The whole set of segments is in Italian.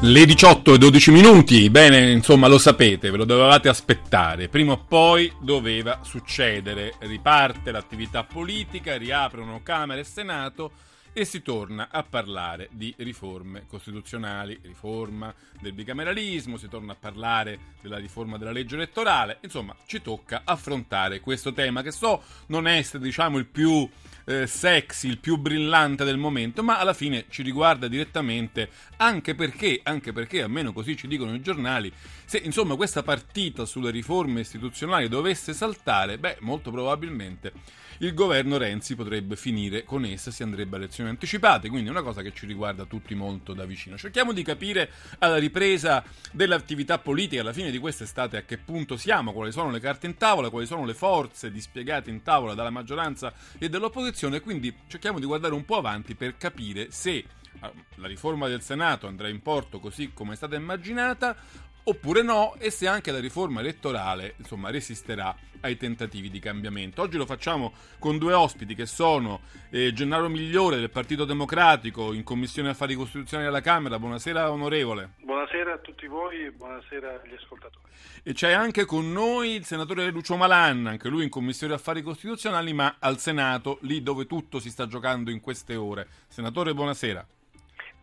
Le 18 e 12 minuti, bene, insomma lo sapete, ve lo dovevate aspettare, prima o poi doveva succedere, riparte l'attività politica, riaprono Camera e Senato e si torna a parlare di riforme costituzionali, riforma del bicameralismo, si torna a parlare della riforma della legge elettorale, insomma ci tocca affrontare questo tema che so non essere diciamo il più eh, sexy, il più brillante del momento, ma alla fine ci riguarda direttamente anche perché, anche perché almeno così ci dicono i giornali, se insomma questa partita sulle riforme istituzionali dovesse saltare, beh molto probabilmente il governo Renzi potrebbe finire con essa, si andrebbe a elezioni anticipate, quindi è una cosa che ci riguarda tutti molto da vicino. Cerchiamo di capire alla ripresa dell'attività politica, alla fine di quest'estate, a che punto siamo, quali sono le carte in tavola, quali sono le forze dispiegate in tavola dalla maggioranza e dall'opposizione, quindi cerchiamo di guardare un po' avanti per capire se ah, la riforma del Senato andrà in porto così come è stata immaginata oppure no e se anche la riforma elettorale insomma resisterà ai tentativi di cambiamento. Oggi lo facciamo con due ospiti che sono eh, Gennaro Migliore del Partito Democratico in Commissione Affari Costituzionali alla Camera. Buonasera onorevole. Buonasera a tutti voi e buonasera agli ascoltatori. E c'è anche con noi il senatore Lucio Malan, anche lui in Commissione Affari Costituzionali ma al Senato, lì dove tutto si sta giocando in queste ore. Senatore, buonasera.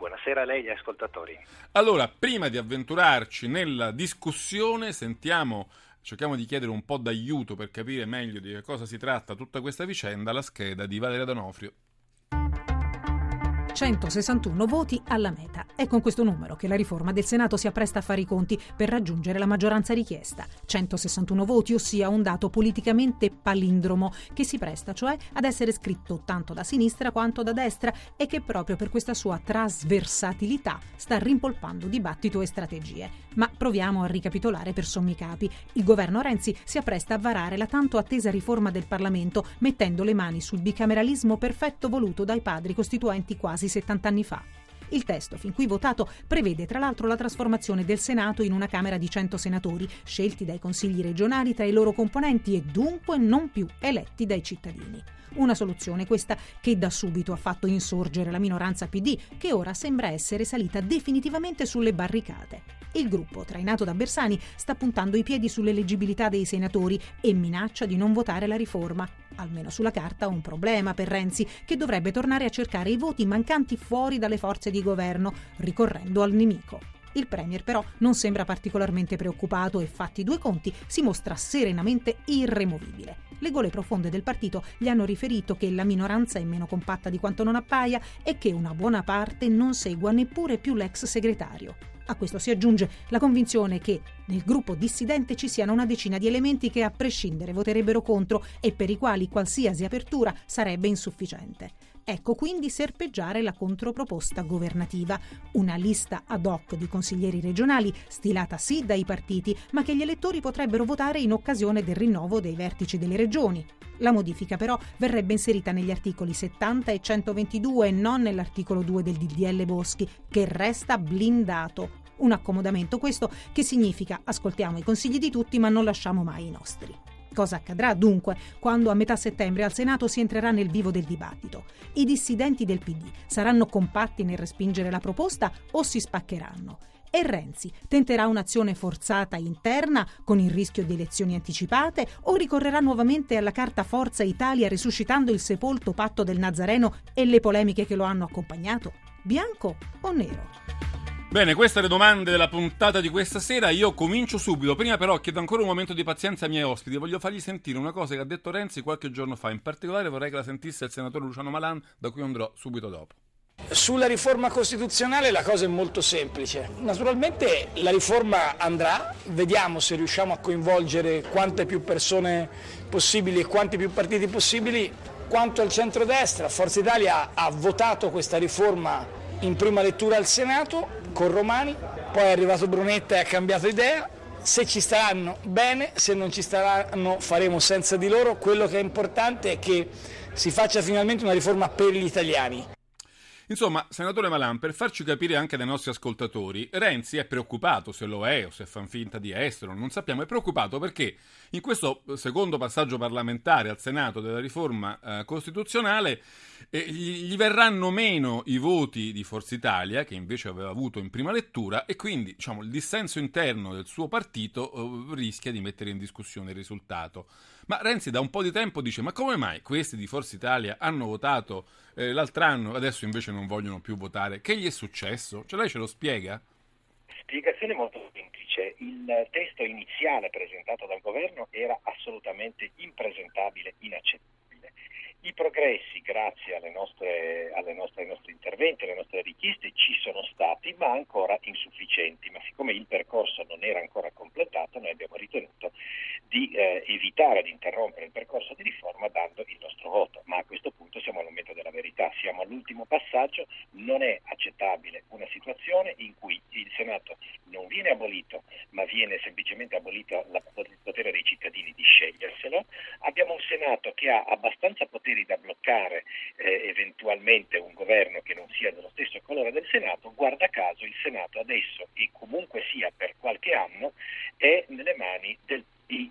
Buonasera a lei e agli ascoltatori. Allora, prima di avventurarci nella discussione, sentiamo, cerchiamo di chiedere un po' d'aiuto per capire meglio di che cosa si tratta tutta questa vicenda, la scheda di Valeria Donofrio. 161 voti alla meta. È con questo numero che la riforma del Senato si appresta a fare i conti per raggiungere la maggioranza richiesta. 161 voti, ossia un dato politicamente palindromo che si presta cioè ad essere scritto tanto da sinistra quanto da destra e che proprio per questa sua trasversatilità sta rimpolpando dibattito e strategie. Ma proviamo a ricapitolare per sommi capi. Il governo Renzi si appresta a varare la tanto attesa riforma del Parlamento mettendo le mani sul bicameralismo perfetto voluto dai padri costituenti quasi 70 anni fa. Il testo, fin qui votato, prevede tra l'altro la trasformazione del Senato in una Camera di 100 senatori, scelti dai consigli regionali tra i loro componenti e dunque non più eletti dai cittadini. Una soluzione questa che da subito ha fatto insorgere la minoranza PD, che ora sembra essere salita definitivamente sulle barricate. Il gruppo, trainato da Bersani, sta puntando i piedi sull'eleggibilità dei senatori e minaccia di non votare la riforma. Almeno sulla carta un problema per Renzi, che dovrebbe tornare a cercare i voti mancanti fuori dalle forze di governo, ricorrendo al nemico. Il Premier però non sembra particolarmente preoccupato e fatti due conti si mostra serenamente irremovibile. Le gole profonde del partito gli hanno riferito che la minoranza è meno compatta di quanto non appaia e che una buona parte non segua neppure più l'ex segretario. A questo si aggiunge la convinzione che nel gruppo dissidente ci siano una decina di elementi che a prescindere voterebbero contro e per i quali qualsiasi apertura sarebbe insufficiente. Ecco quindi serpeggiare la controproposta governativa, una lista ad hoc di consiglieri regionali stilata sì dai partiti, ma che gli elettori potrebbero votare in occasione del rinnovo dei vertici delle regioni. La modifica però verrebbe inserita negli articoli 70 e 122 e non nell'articolo 2 del DDL Boschi, che resta blindato. Un accomodamento questo che significa ascoltiamo i consigli di tutti ma non lasciamo mai i nostri. Cosa accadrà dunque quando a metà settembre al Senato si entrerà nel vivo del dibattito? I dissidenti del PD saranno compatti nel respingere la proposta o si spaccheranno? E Renzi tenterà un'azione forzata interna con il rischio di elezioni anticipate o ricorrerà nuovamente alla carta Forza Italia resuscitando il sepolto patto del Nazareno e le polemiche che lo hanno accompagnato? Bianco o nero? Bene, queste le domande della puntata di questa sera. Io comincio subito. Prima, però, chiedo ancora un momento di pazienza ai miei ospiti. Voglio fargli sentire una cosa che ha detto Renzi qualche giorno fa. In particolare, vorrei che la sentisse il senatore Luciano Malan, da cui andrò subito dopo. Sulla riforma costituzionale la cosa è molto semplice. Naturalmente la riforma andrà, vediamo se riusciamo a coinvolgere quante più persone possibili e quanti più partiti possibili. Quanto al centrodestra, Forza Italia ha votato questa riforma in prima lettura al Senato, con Romani, poi è arrivato Brunetta e ha cambiato idea, se ci staranno bene, se non ci staranno faremo senza di loro, quello che è importante è che si faccia finalmente una riforma per gli italiani. Insomma, senatore Malan, per farci capire anche dai nostri ascoltatori, Renzi è preoccupato, se lo è o se fa finta di essere, non sappiamo, è preoccupato perché in questo secondo passaggio parlamentare al Senato della riforma eh, costituzionale eh, gli, verranno meno i voti di Forza Italia, che invece aveva avuto in prima lettura, e quindi diciamo, il dissenso interno del suo partito eh, rischia di mettere in discussione il risultato. Ma Renzi da un po' di tempo dice: Ma come mai questi di Forza Italia hanno votato eh, l'altro anno, adesso invece non vogliono più votare? Che gli è successo? Cioè, lei ce lo spiega? Spiegazione molto semplice. Il testo iniziale presentato dal governo era assolutamente impresentabile, inaccettabile. Grazie alle nostre, nostre, ai nostri interventi, alle nostre richieste, ci sono stati, ma ancora insufficienti. Ma siccome il percorso non era ancora completato, noi abbiamo ritenuto di eh, evitare di interrompere il percorso di riforma dando il nostro voto. Ma a questo punto siamo al momento della verità, siamo all'ultimo passaggio, non è accettabile una situazione in cui il Senato non viene abolito, ma viene semplicemente abolito il cittadini di sceglierselo. Abbiamo un Senato che ha abbastanza poteri da bloccare eh, eventualmente un governo che non sia dello stesso colore del Senato. Guarda caso il Senato adesso, e comunque sia per qualche anno, è nelle mani del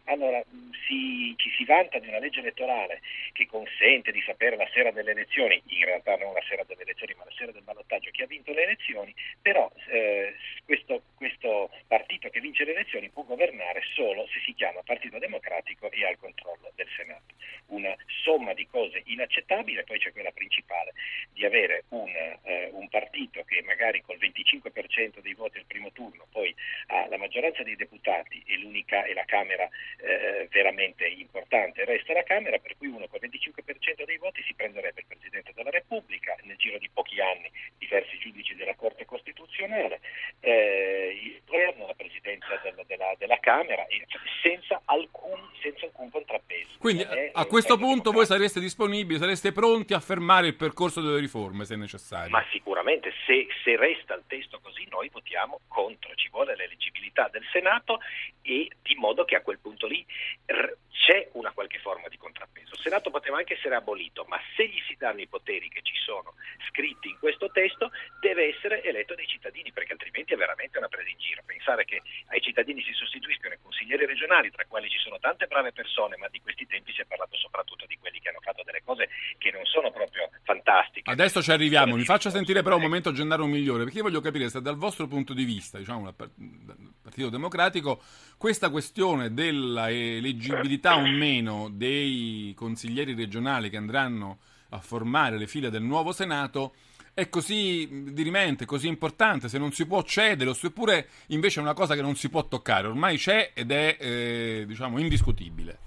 allora si, ci si vanta di una legge elettorale che consente di sapere la sera delle elezioni, in realtà non la sera delle elezioni ma la sera del ballottaggio chi ha vinto le elezioni, però eh, questo, questo, partito che vince le elezioni può governare solo se si chiama Partito Democratico e ha il controllo del Senato. Una somma di cose inaccettabili, poi c'è quella principale di avere un, eh, un partito che magari col 25% dei voti al primo turno poi ha la maggioranza dei deputati e e la Camera eh, veramente importante resta la Camera, per cui uno col 25% dei voti si prenderebbe il Presidente della Repubblica, nel giro di pochi anni diversi giudici della Corte Costituzionale, eh, il governo, la Presidenza della, della, della Camera, senza alcun, senza alcun contrappeso. Quindi è, a questo punto voi sareste disponibili, sareste pronti a fermare il percorso delle riforme se necessario? Ma sicuramente, se, se resta il testo così noi votiamo contro, ci vuole l'eleggibilità del Senato e di modo che a quel punto lì r- c'è una qualche forma di contrappeso. Il Anche essere abolito, ma se gli si danno i poteri che ci sono scritti in questo testo, deve essere eletto dai cittadini, perché altrimenti è veramente una presa in giro. Pensare che ai cittadini si sostituiscono i consiglieri regionali, tra i quali ci sono tante brave persone, ma di questi tempi si è parlato soprattutto di quelli che hanno fatto delle cose che non sono proprio fantastiche. Adesso ci arriviamo, mi faccia sentire però un momento Gennaro migliore, perché io voglio capire se dal vostro punto di vista, diciamo, dal Partito Democratico, questa questione della eleggibilità o meno dei consiglieri regionali che andranno a formare le file del nuovo Senato è così dirimente, così importante, se non si può cedere, oppure invece è una cosa che non si può toccare, ormai c'è ed è eh, diciamo indiscutibile.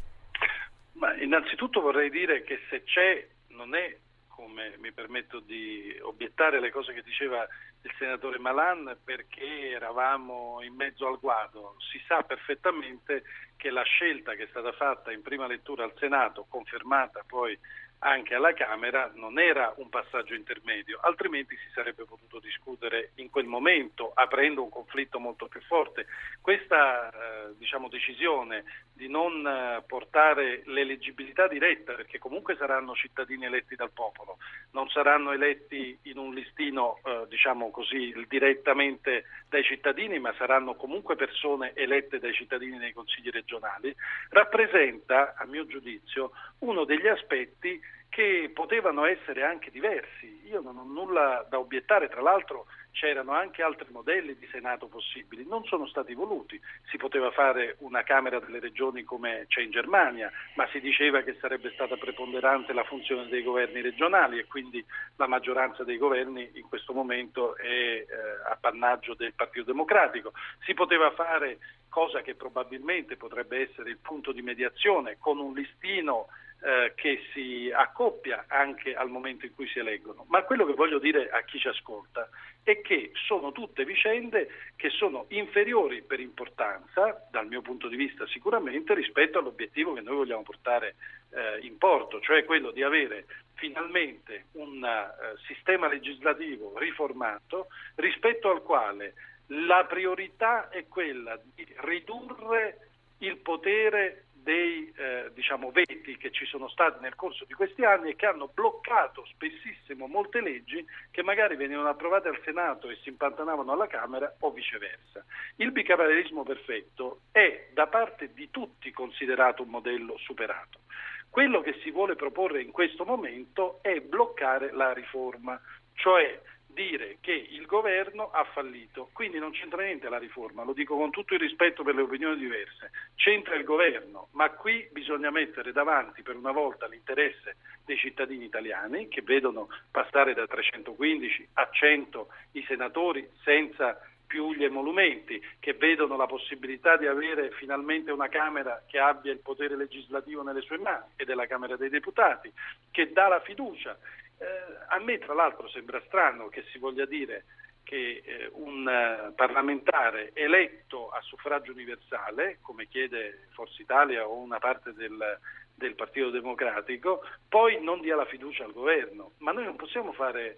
Ma innanzitutto vorrei dire che se c'è non è come mi permetto di obiettare le cose che diceva il senatore Malan perché eravamo in mezzo al guado. Si sa perfettamente che la scelta che è stata fatta in prima lettura al Senato, confermata poi anche alla Camera non era un passaggio intermedio, altrimenti si sarebbe potuto discutere in quel momento aprendo un conflitto molto più forte. Questa eh, diciamo, decisione di non eh, portare l'eleggibilità diretta, perché comunque saranno cittadini eletti dal popolo, non saranno eletti in un listino eh, diciamo così, direttamente dai cittadini, ma saranno comunque persone elette dai cittadini nei consigli regionali, rappresenta, a mio giudizio, uno degli aspetti che potevano essere anche diversi. Io non ho nulla da obiettare, tra l'altro c'erano anche altri modelli di Senato possibili, non sono stati voluti. Si poteva fare una Camera delle Regioni come c'è in Germania, ma si diceva che sarebbe stata preponderante la funzione dei governi regionali e quindi la maggioranza dei governi in questo momento è eh, appannaggio del Partito Democratico. Si poteva fare cosa che probabilmente potrebbe essere il punto di mediazione con un listino eh, che si accoppia anche al momento in cui si eleggono. Ma quello che voglio dire a chi ci ascolta e che sono tutte vicende che sono inferiori per importanza, dal mio punto di vista sicuramente, rispetto all'obiettivo che noi vogliamo portare eh, in porto, cioè quello di avere finalmente un uh, sistema legislativo riformato rispetto al quale la priorità è quella di ridurre il potere dei eh, diciamo, veti che ci sono stati nel corso di questi anni e che hanno bloccato spessissimo molte leggi che magari venivano approvate al Senato e si impantanavano alla Camera o viceversa. Il bicameralismo perfetto è da parte di tutti considerato un modello superato. Quello che si vuole proporre in questo momento è bloccare la riforma, cioè dire che il governo ha fallito, quindi non c'entra niente la riforma, lo dico con tutto il rispetto per le opinioni diverse, c'entra il governo, ma qui bisogna mettere davanti per una volta l'interesse dei cittadini italiani che vedono passare da 315 a 100 i senatori senza più gli emolumenti, che vedono la possibilità di avere finalmente una Camera che abbia il potere legislativo nelle sue mani ed è la Camera dei Deputati, che dà la fiducia eh, a me tra l'altro sembra strano che si voglia dire che eh, un uh, parlamentare eletto a suffragio universale, come chiede Forza Italia o una parte del, del Partito Democratico, poi non dia la fiducia al governo. Ma noi non possiamo fare eh,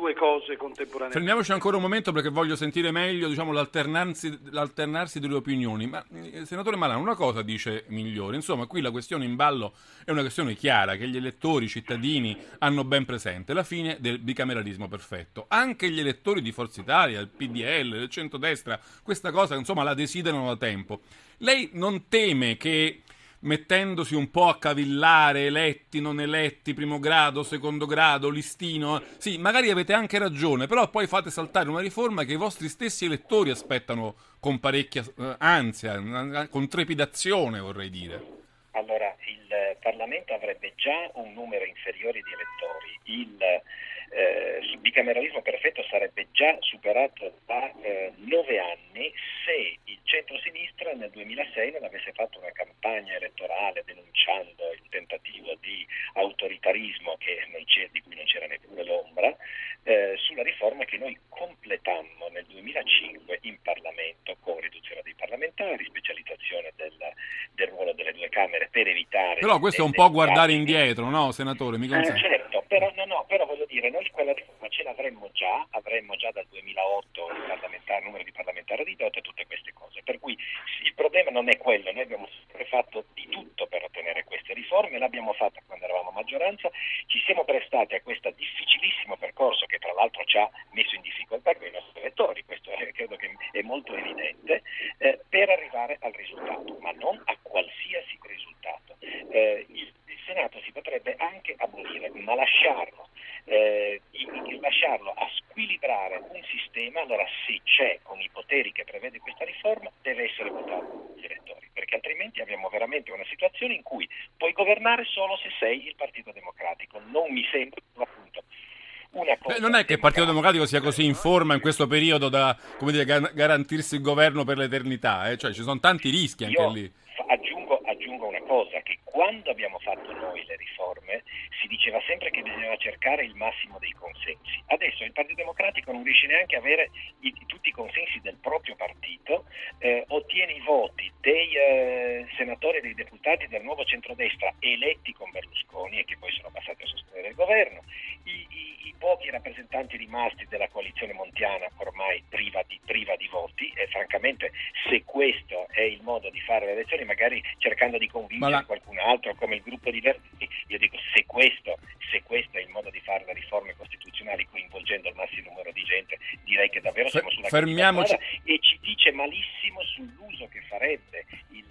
due cose contemporaneamente. Fermiamoci ancora un momento perché voglio sentire meglio diciamo, l'alternarsi, delle opinioni. Ma eh, senatore Malan, una cosa dice Migliore, insomma qui la questione in ballo è una questione chiara che gli elettori, i cittadini hanno ben presente, la fine del bicameralismo perfetto. Anche gli elettori di Forza Italia, il PDL, del centrodestra, questa cosa insomma la desiderano da tempo. Lei non teme che mettendosi un po' a cavillare, eletti, non eletti, primo grado, secondo grado, listino. Sì, magari avete anche ragione, però poi fate saltare una riforma che i vostri stessi elettori aspettano con parecchia eh, ansia, con trepidazione, vorrei dire. Allora, il Parlamento avrebbe già un numero inferiore di elettori. Il eh, il bicameralismo perfetto sarebbe già superato da eh, nove anni se il centro-sinistra nel 2006 non avesse fatto una campagna elettorale denunciando il tentativo di autoritarismo di cui non c'era neppure l'ombra, eh, sulla riforma che noi completammo nel 2005 in Parlamento con riduzione dei parlamentari, specializzazione del, del ruolo delle due Camere per evitare... Però questo è un po' guardare indietro, no, senatore? Mi eh, certo, però, no, no, però voglio dire, noi quella riforma ce l'avremmo già, avremmo già dal 2008 il numero di parlamentari ridotto e tutte queste cose. Per cui il problema non è quello, noi abbiamo sempre fatto di tutto per ottenere queste riforme, l'abbiamo fatta quando eravamo maggioranza, ci siamo prestati a questo difficilissimo percorso che tra l'altro ci ha messo in difficoltà con i nostri elettori, questo credo che è molto evidente, eh, per arrivare al risultato, ma non a qualsiasi risultato. Eh, il, il Senato si potrebbe anche abolire, ma lasciarlo eh, lasciarlo a squilibrare un sistema, allora se c'è con i poteri che prevede questa riforma deve essere votato dagli elettori, perché altrimenti abbiamo veramente una situazione in cui puoi governare solo se sei il Partito Democratico. Non mi sembra appunto Beh, non è che il Partito Democratico sia così in forma in questo periodo da dire, garantirsi il governo per l'eternità, eh? cioè ci sono tanti rischi anche Io lì. Una cosa, che quando abbiamo fatto noi le riforme si diceva sempre che bisognava cercare il massimo dei consensi. Adesso il Partito Democratico non riesce neanche a avere i, tutti i consensi del proprio partito, eh, ottiene i voti dei eh, senatori e dei deputati del nuovo centrodestra eletti con Berlusconi e che poi sono passati a sostenere il governo, pochi rappresentanti rimasti della coalizione montiana ormai priva di, priva di voti e francamente se questo è il modo di fare le elezioni magari cercando di convincere la... qualcun altro come il gruppo di Verdini, io dico se questo, se questo, è il modo di fare le riforme costituzionali coinvolgendo il massimo numero di gente, direi che davvero siamo sulla Fermiamoci. e ci dice malissimo sull'uso che farebbe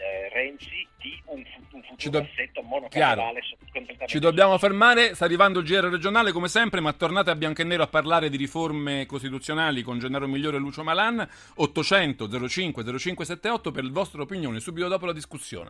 eh, Renzi di un, un futuro do... assetto monocamerale. Ci dobbiamo fermare, sta arrivando il GR regionale come sempre, ma tornate a bianco e nero a parlare di riforme costituzionali con Gennaro Migliore e Lucio Malan, 800 05 0578 per la vostra opinione, subito dopo la discussione.